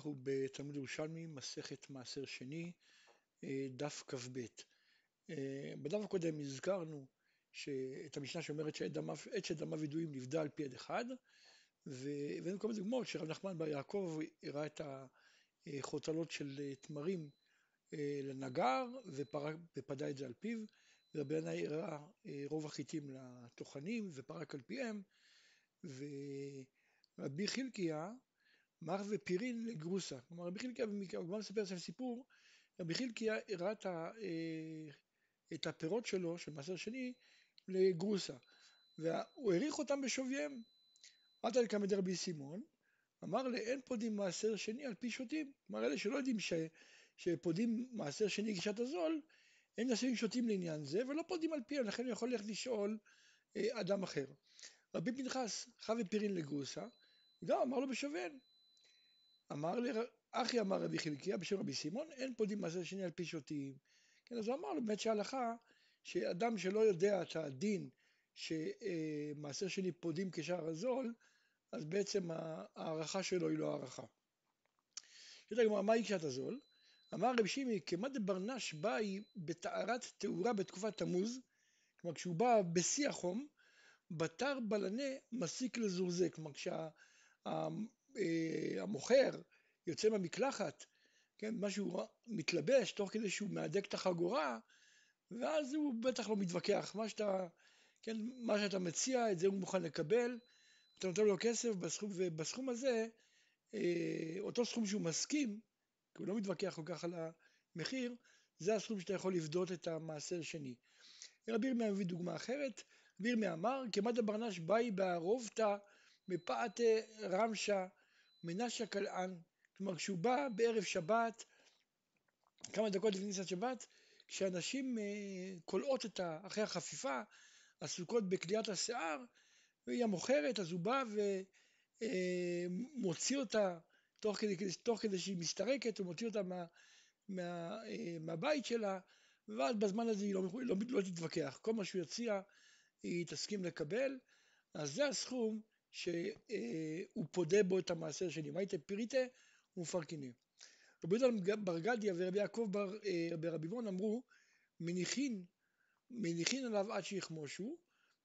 אנחנו בתלמוד ירושלמי, מסכת מעשר שני, אה, דף כ"ב. אה, בדף הקודם הזכרנו את המשנה שאומרת שעת שדמיו ידועים נפדה על פי עד אחד, והבאנו כל מיני דוגמאות שרב נחמן בר יעקב הראה את החוצלות של תמרים אה, לנגר ופדה את זה על פיו, ורבי ינאי הראה רוב החיטים לטוחנים ופרק על פיהם, ורבי חלקיה מר ופירין לגרוסה. כלומר רבי חלקיה, בוא נספר עכשיו סיפור, רבי חלקיה הראה אה, את הפירות שלו, של מעשר שני, לגרוסה, והוא העריך אותם בשוויהם. על כמה דרבי סימון, אמר לאין פודים מעשר שני על פי שוטים. כלומר אלה שלא יודעים ש, שפודים מעשר שני גישת הזול, הם נעשים שוטים לעניין זה, ולא פודים על פיהם, לכן הוא יכול ללכת לשאול אה, אדם אחר. רבי פנחס חווה פירין לגרוסה, גם אמר לו בשוויין. אמר לי, אחי אמר רבי חלקיה בשם רבי סימון, אין פודים מעשר שני על פי שוטים. כן, אז הוא אמר לו באמת שההלכה, שאדם שלא יודע את הדין שמעשר שני פודים כשער הזול, אז בעצם ההערכה שלו היא לא הערכה. שואלת מה היא קשת הזול? אמר רבי שימי, כמה דברנש בא היא בטהרת תאורה בתקופת תמוז, כלומר כשהוא בא בשיא החום, בתר בלנה מסיק לזורזה, כלומר כשה... אה, המוכר יוצא מהמקלחת, כן, משהו מתלבש תוך כדי שהוא מהדק את החגורה, ואז הוא בטח לא מתווכח, מה שאתה, כן, מה שאתה מציע, את זה הוא מוכן לקבל, אתה נותן לו כסף בסכום, ובסכום הזה, אה, אותו סכום שהוא מסכים, כי הוא לא מתווכח כל כך על המחיר, זה הסכום שאתה יכול לפדות את המעשר שני. רבי ירמיה מביא דוגמה אחרת, רבי ירמיה אמר, כמד הברנש באי בערובתא מפאת רמשה מנשה כלאן, כלומר כשהוא בא בערב שבת, כמה דקות לפני כניסת שבת, כשאנשים כולאות אה, את ה... אחרי החפיפה, עסוקות בקליעת השיער, והיא המוכרת, אז הוא בא ומוציא אה, אותה תוך כדי, תוך כדי שהיא מסתרקת, הוא מוציא אותה מה, מה, אה, מהבית שלה, ואז בזמן הזה היא לא, לא, לא תתווכח, כל מה שהוא יציע היא תסכים לקבל, אז זה הסכום שהוא פודה בו את המעשר שני. מה הייתה פיריטה ומפרקיני. רבי יהודה בר גדיה ורבי יעקב בר, אה, ברבי בון אמרו מניחין, מניחין עליו עד שיחמושו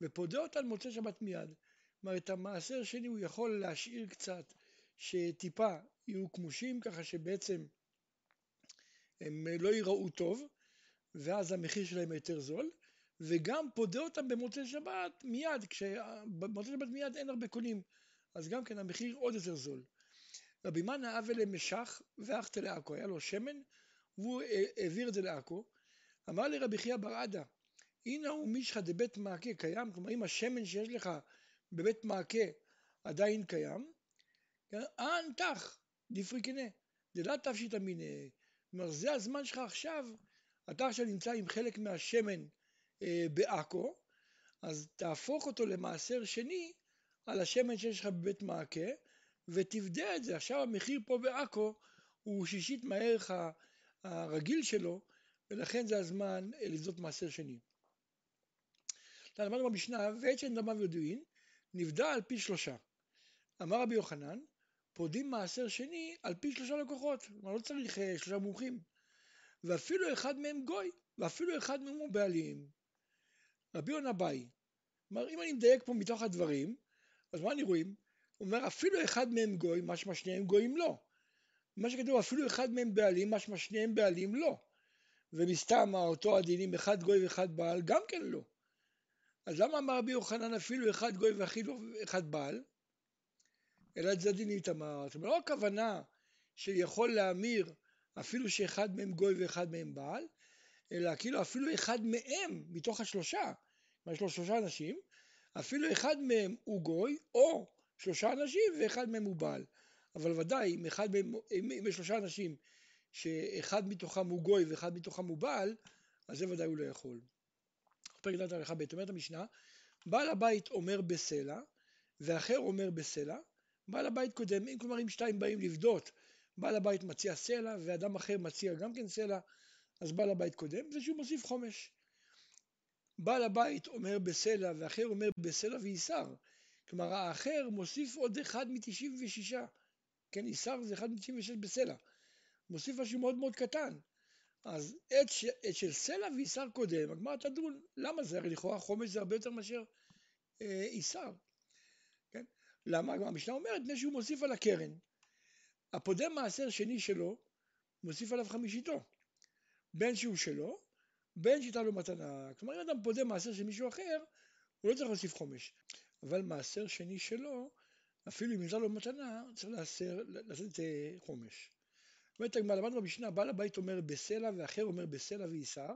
ופודה אותן מוצא שבת מיד. כלומר את המעשר שני הוא יכול להשאיר קצת שטיפה יהיו כמושים ככה שבעצם הם לא ייראו טוב ואז המחיר שלהם יותר זול וגם פודה אותם במוצאי שבת מיד, כשבמוצאי שבת מיד אין הרבה קונים, אז גם כן המחיר עוד יותר זול. רבי מנה אב אלה משך ואחת לעכו, היה לו שמן והוא העביר את זה לעכו. אמר לי רבי חייא בר עדה, הנה הוא מישחא דבית מעקה קיים, כלומר אם השמן שיש לך בבית מעקה עדיין קיים, אנתך דפריקנה, דלא תפשיט אמיניה, כלומר זה הזמן שלך עכשיו, אתה עכשיו נמצא עם חלק מהשמן אה, בעכו, אז תהפוך אותו למעשר שני על השמן שיש לך בבית מעקה, ותבדה את זה. עכשיו המחיר פה בעכו הוא שישית מהערך הרגיל שלו, ולכן זה הזמן אה, לבדות מעשר שני. למדנו במשנה, ועת שאין דמיו ידועין, נבדה על פי שלושה. אמר רבי יוחנן, פודים מעשר שני על פי שלושה לקוחות, כלומר לא צריך אה, שלושה מומחים. ואפילו אחד מהם גוי, ואפילו אחד מהם הוא בעלים. רבי יונה באי. כלומר, אם אני מדייק פה מתוך הדברים, אז מה אני רואים? הוא אומר, אפילו אחד מהם גוי, משמע שניהם גויים לא. מה שכתוב, אפילו אחד מהם בעלים, משמע שניהם בעלים לא. ומסתם אותו הדינים, אחד גוי ואחד בעל, גם כן לא. אז למה אמר רבי יוחנן אפילו אחד גוי ואחד בעל? אלא את זה דין איתמר. זאת אומרת, לא הכוונה שיכול להמיר אפילו שאחד מהם גוי ואחד מהם בעל, אלא כאילו אפילו אחד מהם מתוך השלושה, יש לו שלושה אנשים, אפילו אחד מהם הוא גוי, או שלושה אנשים ואחד מהם הוא בעל. אבל ודאי, אם, אחד מהם, אם יש שלושה אנשים שאחד מתוכם הוא גוי ואחד מתוכם הוא בעל, אז זה ודאי הוא לא יכול. פרק דעת הלכה ב' אומרת המשנה, בעל הבית אומר בסלע, ואחר אומר בסלע, בעל הבית קודם, אם כלומר אם שתיים באים לבדות, בעל הבית מציע סלע ואדם אחר מציע גם כן סלע, אז בעל הבית קודם, זה שהוא מוסיף חומש. בעל הבית אומר בסלע ואחר אומר בסלע וייסר. כלומר האחר מוסיף עוד אחד מתשעים ושישה. כן, איסר זה 1 מ-96 בסלע, מוסיף משהו מאוד מאוד קטן. אז עת, ש... עת של סלע ואיסר קודם, הגמרא תדון, למה זה? הרי לכאורה חומש זה הרבה יותר מאשר אה, איסר. כן? למה? המשנה אומרת, מפני שהוא מוסיף על הקרן. הפודה מעשר שני שלו, מוסיף עליו חמישיתו. בין שהוא שלו, בין לו מתנה. כלומר, אם אדם פודה מעשר של מישהו אחר, הוא לא צריך להוסיף חומש. אבל מעשר שני שלו, אפילו אם ניתן לו מתנה, צריך לעשר, לעשות אה, חומש. אומרת הגמרא, למדנו במשנה, בעל הבית אומר בסלע ואחר אומר בסלע ואיסר,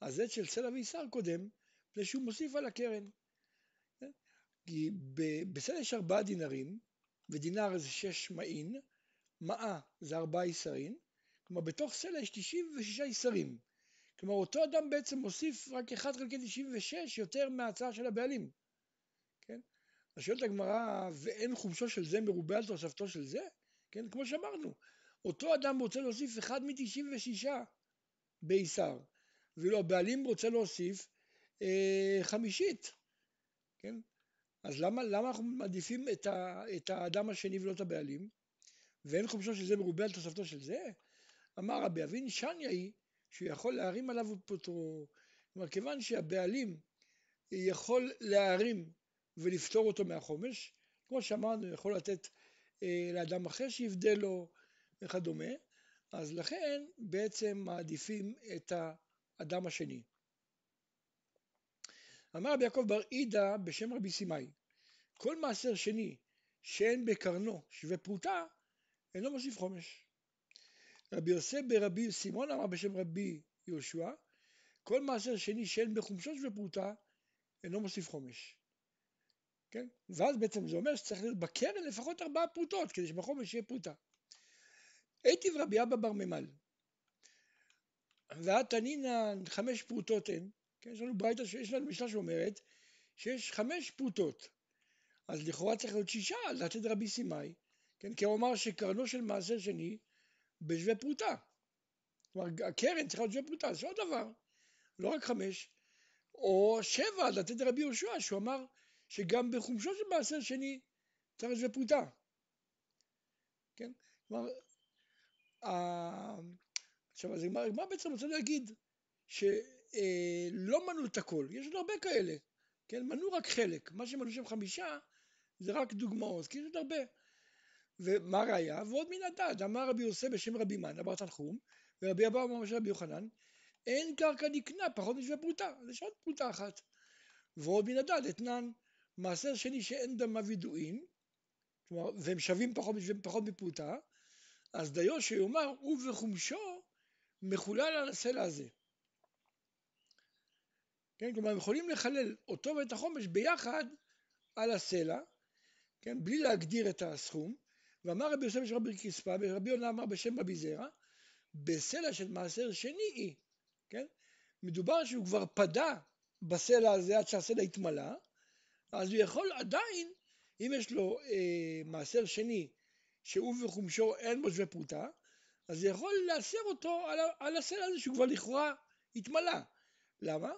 אז עת של סלע ואיסר קודם, זה שהוא מוסיף על הקרן. כי בסלע יש ארבעה דינרים, ודינר זה שש מעין, מעה זה ארבעה איסרים, כלומר בתוך סלע יש 96 איסרים. כלומר אותו אדם בעצם מוסיף רק 1 חלקי 96 יותר מההצעה של הבעלים. כן? אז שואלת הגמרא, ואין חומשו של זה מרובה על תוספתו של זה? כן, כמו שאמרנו, אותו אדם רוצה להוסיף 1 מ-96 באיסר, ואילו הבעלים רוצה להוסיף אה, חמישית, כן? אז למה, למה אנחנו מעדיפים את, ה, את האדם השני ולא את הבעלים? ואין חומשו של זה מרובה על תוספתו של זה? אמר רבי אבין שניה היא שהוא יכול להרים עליו ופוטרו. כלומר, כיוון שהבעלים יכול להרים ולפטור אותו מהחומש, כמו שאמרנו, יכול לתת אה, לאדם אחר שיבדה לו וכדומה, אז לכן בעצם מעדיפים את האדם השני. אמר רבי יעקב בר עידה בשם רבי סימאי, כל מעשר שני שאין בקרנו שווה פרוטה, אינו מוסיף חומש. רבי יוסף ברבי סימון אמר בשם רבי יהושע, כל מעשר שני שאין בחומשו שווה פרוטה, אינו מוסיף חומש. כן? ואז בעצם זה אומר שצריך להיות בקרן לפחות ארבעה פרוטות, כדי שבחומש יהיה פרוטה. היטיב רבי אבא בר ממל, והתנינן חמש פרוטות הן, כן? יש לנו ברייתא, יש לנו משנה שאומרת שיש חמש פרוטות, אז לכאורה צריך להיות שישה, לתת רבי סימאי, כן? כי הוא אמר שקרנו של מעשר שני בשווה פרוטה. כלומר, הקרן צריכה להיות שווה פרוטה, זה עוד דבר, לא רק חמש. או שבע, לתת לרבי יהושע, שהוא אמר שגם בחומשו של מעשר שני צריך שווה פרוטה. כן? כלומר, עכשיו, אז הגמרא בעצם רוצה להגיד שלא אה, מנו את הכל, יש עוד הרבה כאלה, כן? מנו רק חלק, מה שמנו שם חמישה זה רק דוגמאות, כי יש עוד הרבה. ומה ראיה? ועוד מן הדעת, אמר רבי יוסף בשם רבי מנה בר תנחום, ורבי אבא אמר בשם רבי יוחנן, אין קרקע נקנה פחות משווה פרוטה, אז יש עוד פרוטה אחת. ועוד מן הדעת אתנן מעשר שני שאין דמה וידועים, כלומר, והם שווים פחות, פחות מפרוטה, אז דיו שיאמר ובחומשו מחולל על הסלע הזה. כן, כלומר הם יכולים לחלל אותו ואת החומש ביחד על הסלע, כן, בלי להגדיר את הסכום, ואמר רבי יוסף של רבי כספה, ורבי יונה אמר בשם רבי זרע, בסלע של מעשר שני היא, כן? מדובר שהוא כבר פדה בסלע הזה עד שהסלע התמלא, אז הוא יכול עדיין, אם יש לו אה, מעשר שני שהוא וחומשו אין בו שווה פרוטה, אז הוא יכול לאסר אותו על, על הסלע הזה שהוא כבר לכאורה התמלא. למה?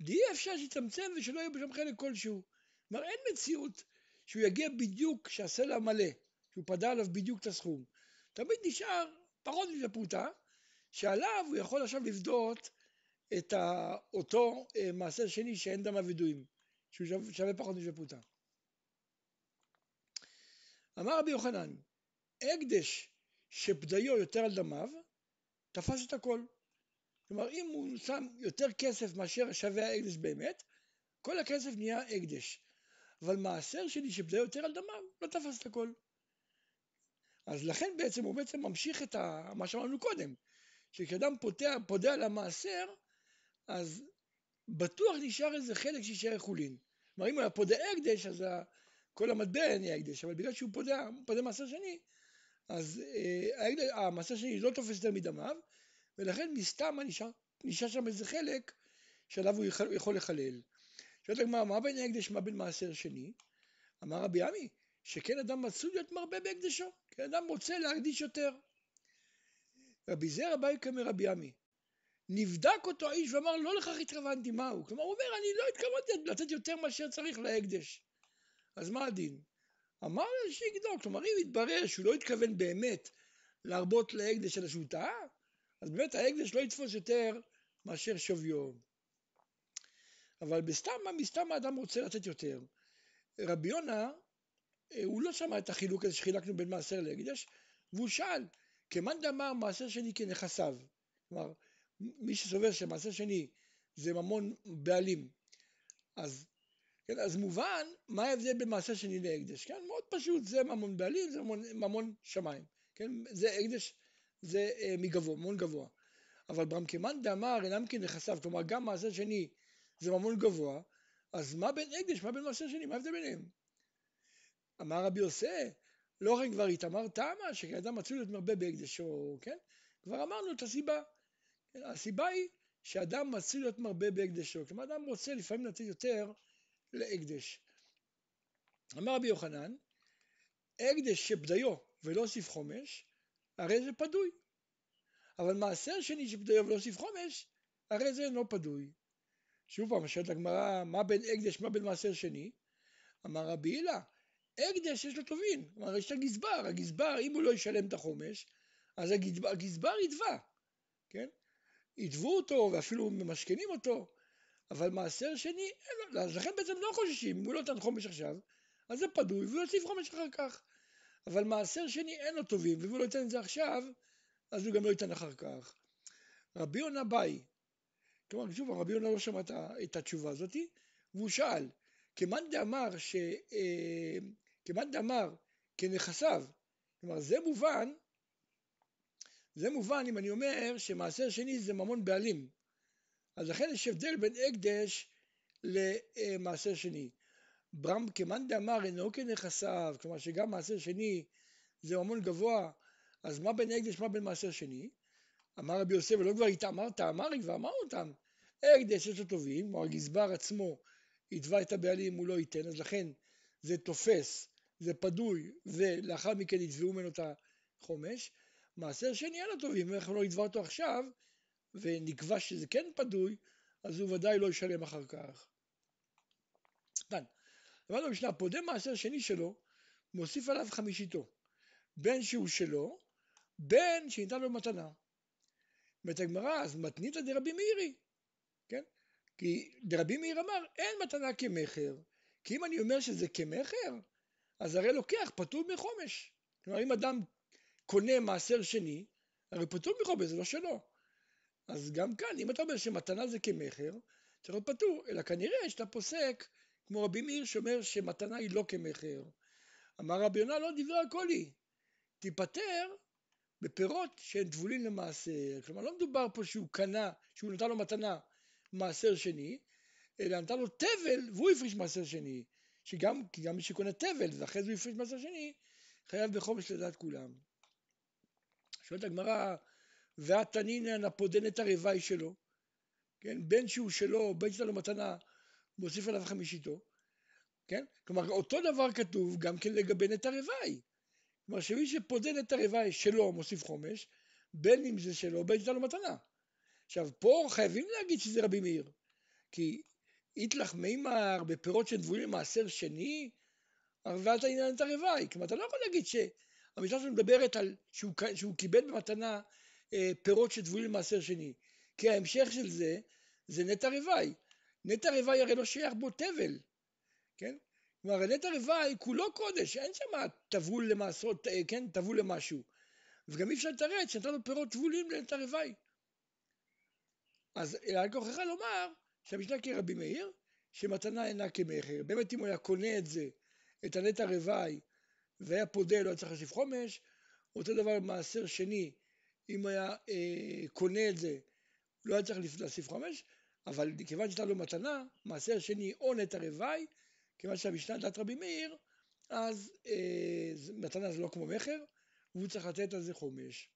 די אפשר שיצמצם ושלא יהיה בשם חלק כלשהו. כלומר אין מציאות שהוא יגיע בדיוק כשהסלע מלא. שהוא פדה עליו בדיוק את הסכום. תמיד נשאר פחות מזה פרוטה, שעליו הוא יכול עכשיו לבדות את אותו אה, מעשר שני שאין דם הווידויים, שהוא שווה, פחות מזה פרוטה. אמר רבי יוחנן, הקדש שפדיו יותר על דמיו, תפס את הכל. כלומר, אם הוא שם יותר כסף מאשר שווה ההקדש באמת, כל הכסף נהיה הקדש. אבל מעשר שלי שפדיו יותר על דמיו, לא תפס את הכל. אז לכן בעצם הוא בעצם ממשיך את ה, מה שאמרנו קודם, שכשאדם פודה, על המעשר, אז בטוח נשאר איזה חלק שישאר חולין. כלומר אם הוא היה פודה הקדש, אז כל המטבע נהיה הקדש, אבל בגלל שהוא פודה, פודה מעשר שני, אז אה, המעשר שני לא תופס יותר מדמיו, ולכן מסתם נשאר, נשאר שם איזה חלק שעליו הוא יכול, יכול לחלל. שואלת הגמרא, מה בין הקדש, מה בין מעשר שני? אמר רבי עמי, שכן אדם מצוי להיות מרבה בהקדשו, כי אדם רוצה להקדיש יותר. רבי זרע בייקה מרבי עמי, נבדק אותו האיש ואמר לא לכך התכוונתי מהו, כלומר הוא אומר אני לא התכוונתי לתת יותר מאשר צריך להקדש. אז מה הדין? אמר לה שיגדול, כלומר אם יתברר שהוא לא התכוון באמת להרבות להקדש אלא שהוא טעה, אז באמת ההקדש לא יתפוס יותר מאשר שוויו. אבל בסתם, מסתם האדם רוצה לתת יותר. רבי יונה, הוא לא שמע את החילוק הזה שחילקנו בין מעשר להקדש, והוא שאל, כמאן דאמר מעשר שני כנכסיו, כלומר, מי שסובר שמעשר שני זה ממון בעלים, אז, כן, אז מובן מה ההבדל בין מעשר שני להקדש, כן, מאוד פשוט, זה ממון בעלים, זה ממון, ממון שמיים, כן, זה הקדש, זה אה, מגבוה, ממון גבוה, אבל ברמקמן דאמר אינם כנכסיו, כלומר גם מעשר שני זה ממון גבוה, אז מה בין הקדש, מה בין מעשר שני, מה ההבדל ביניהם? אמר רבי יוסף, לא רק כבר התאמר טעמה, שכאדם מצוי להיות מרבה בהקדשו, כן? כבר אמרנו את הסיבה. כן? הסיבה היא שאדם מצוי להיות מרבה בהקדשו. כלומר, אדם רוצה לפעמים לתת יותר להקדש. אמר רבי יוחנן, הקדש שבדיו ולא הוסיף חומש, הרי זה פדוי. אבל מעשר שני שבדיו ולא הוסיף חומש, הרי זה אינו פדוי. שוב פעם, שואלת הגמרא, מה בין הקדש, מה בין מעשר שני? אמר רבי הילה, הקדש יש לו טובין, כלומר יש את הגזבר, הגזבר אם הוא לא ישלם את החומש, אז הגזבר, הגזבר יתבע, כן? יתבעו אותו ואפילו ממשכנים אותו, אבל מעשר שני, אז לכן בעצם לא חוששים, אם הוא לא נתן חומש עכשיו, אז זה פדוי והוא יוסיף חומש אחר כך. אבל מעשר שני אין לו טובים, ואם הוא לא ייתן את זה עכשיו, אז הוא גם לא ייתן אחר כך. רבי יונה באי, כלומר שוב רבי יונה לא שמע את התשובה הזאתי, והוא שאל, כמאן דאמר ש... אה, כמאן דאמר כנכסיו, כלומר זה מובן, זה מובן אם אני אומר שמעשר שני זה ממון בעלים, אז לכן יש הבדל בין הקדש למעשר שני. ברם כמאן דאמר אינו כנכסיו, כלומר שגם מעשר שני זה ממון גבוה, אז מה בין הקדש מה בין מעשר שני? אמר רבי יוסף ולא כבר התאמרת, אמר כבר אמרנו אותם, הקדש יש לו טובים, כלומר הגזבר עצמו יתבע את הבעלים הוא לא ייתן, אז לכן זה תופס, זה פדוי, ולאחר מכן יתבעו ממנו את החומש. מעשר שני אין לו טובים, אם אנחנו לא יתבע אותו עכשיו, ונקבע שזה כן פדוי, אז הוא ודאי לא ישלם אחר כך. כאן, למדנו במשנה, פודה מעשר שני שלו, מוסיף עליו חמישיתו, בין שהוא שלו, בין שניתן לו מתנה. אומרת הגמרא, אז מתנית דרבי מאירי, כן? כי דרבי מאיר אמר, אין מתנה כמכר, כי אם אני אומר שזה כמכר, אז הרי לוקח פטור מחומש. כלומר, אם אדם קונה מעשר שני, הרי פטור מחומש, זה לא שלו. אז גם כאן, אם אתה אומר שמתנה זה כמכר, צריך להיות פטור, אלא כנראה שאתה פוסק, כמו רבי מאיר שאומר שמתנה היא לא כמכר. אמר רבי יונה, לא דברי הכל היא, תיפטר בפירות שהן טבולים למעשר. כלומר, לא מדובר פה שהוא קנה, שהוא נתן לו מתנה מעשר שני, אלא נתן לו תבל והוא הפריש מעשר שני. שגם, כי גם מי שקונה תבל ואחרי זה הוא הפריש מעשר שני, חייב בחומש לדעת כולם. שואלת הגמרא, והתנינן הפודן את הרוואי שלו, כן, בין שהוא שלו, בין שלה לו מתנה, מוסיף עליו חמישיתו, כן? כלומר, אותו דבר כתוב גם כן לגבי נטע רוואי. כלומר, שמי שפודן את הרוואי שלו מוסיף חומש, בין אם זה שלו, בין שלה לו מתנה. עכשיו, פה חייבים להגיד שזה רבי מאיר, כי איתלך מימר בפירות שדבויים למעשר שני, ואל תעניין את הרוואי. כלומר, אתה לא יכול להגיד שהמשנה שלנו מדברת על שהוא, שהוא קיבל במתנה אה, פירות שדבויים למעשר שני, כי ההמשך של זה, זה נטע רוואי. נטע רוואי הרי לא שייך בו תבל, כן? כלומר, נטע רוואי כולו קודש, אין שם טבול למעשרות, אה, כן, טבול למשהו. וגם אי אפשר לתרץ שנתן לו פירות טבולים לנטע רוואי. אז על כוחך לומר שהמשנה כרבי מאיר, שמתנה אינה כמכר. באמת אם הוא היה קונה את זה, את הנטע רוואי, והיה פודה, לא היה צריך להוסיף חומש, אותו דבר מעשר שני, אם היה אה, קונה את זה, לא היה צריך להוסיף חומש, אבל כיוון שהייתה לו מתנה, מעשר שני או נטע רוואי, כיוון שהמשנה דת רבי מאיר, אז אה, מתנה זה לא כמו מכר, והוא צריך לתת על זה חומש.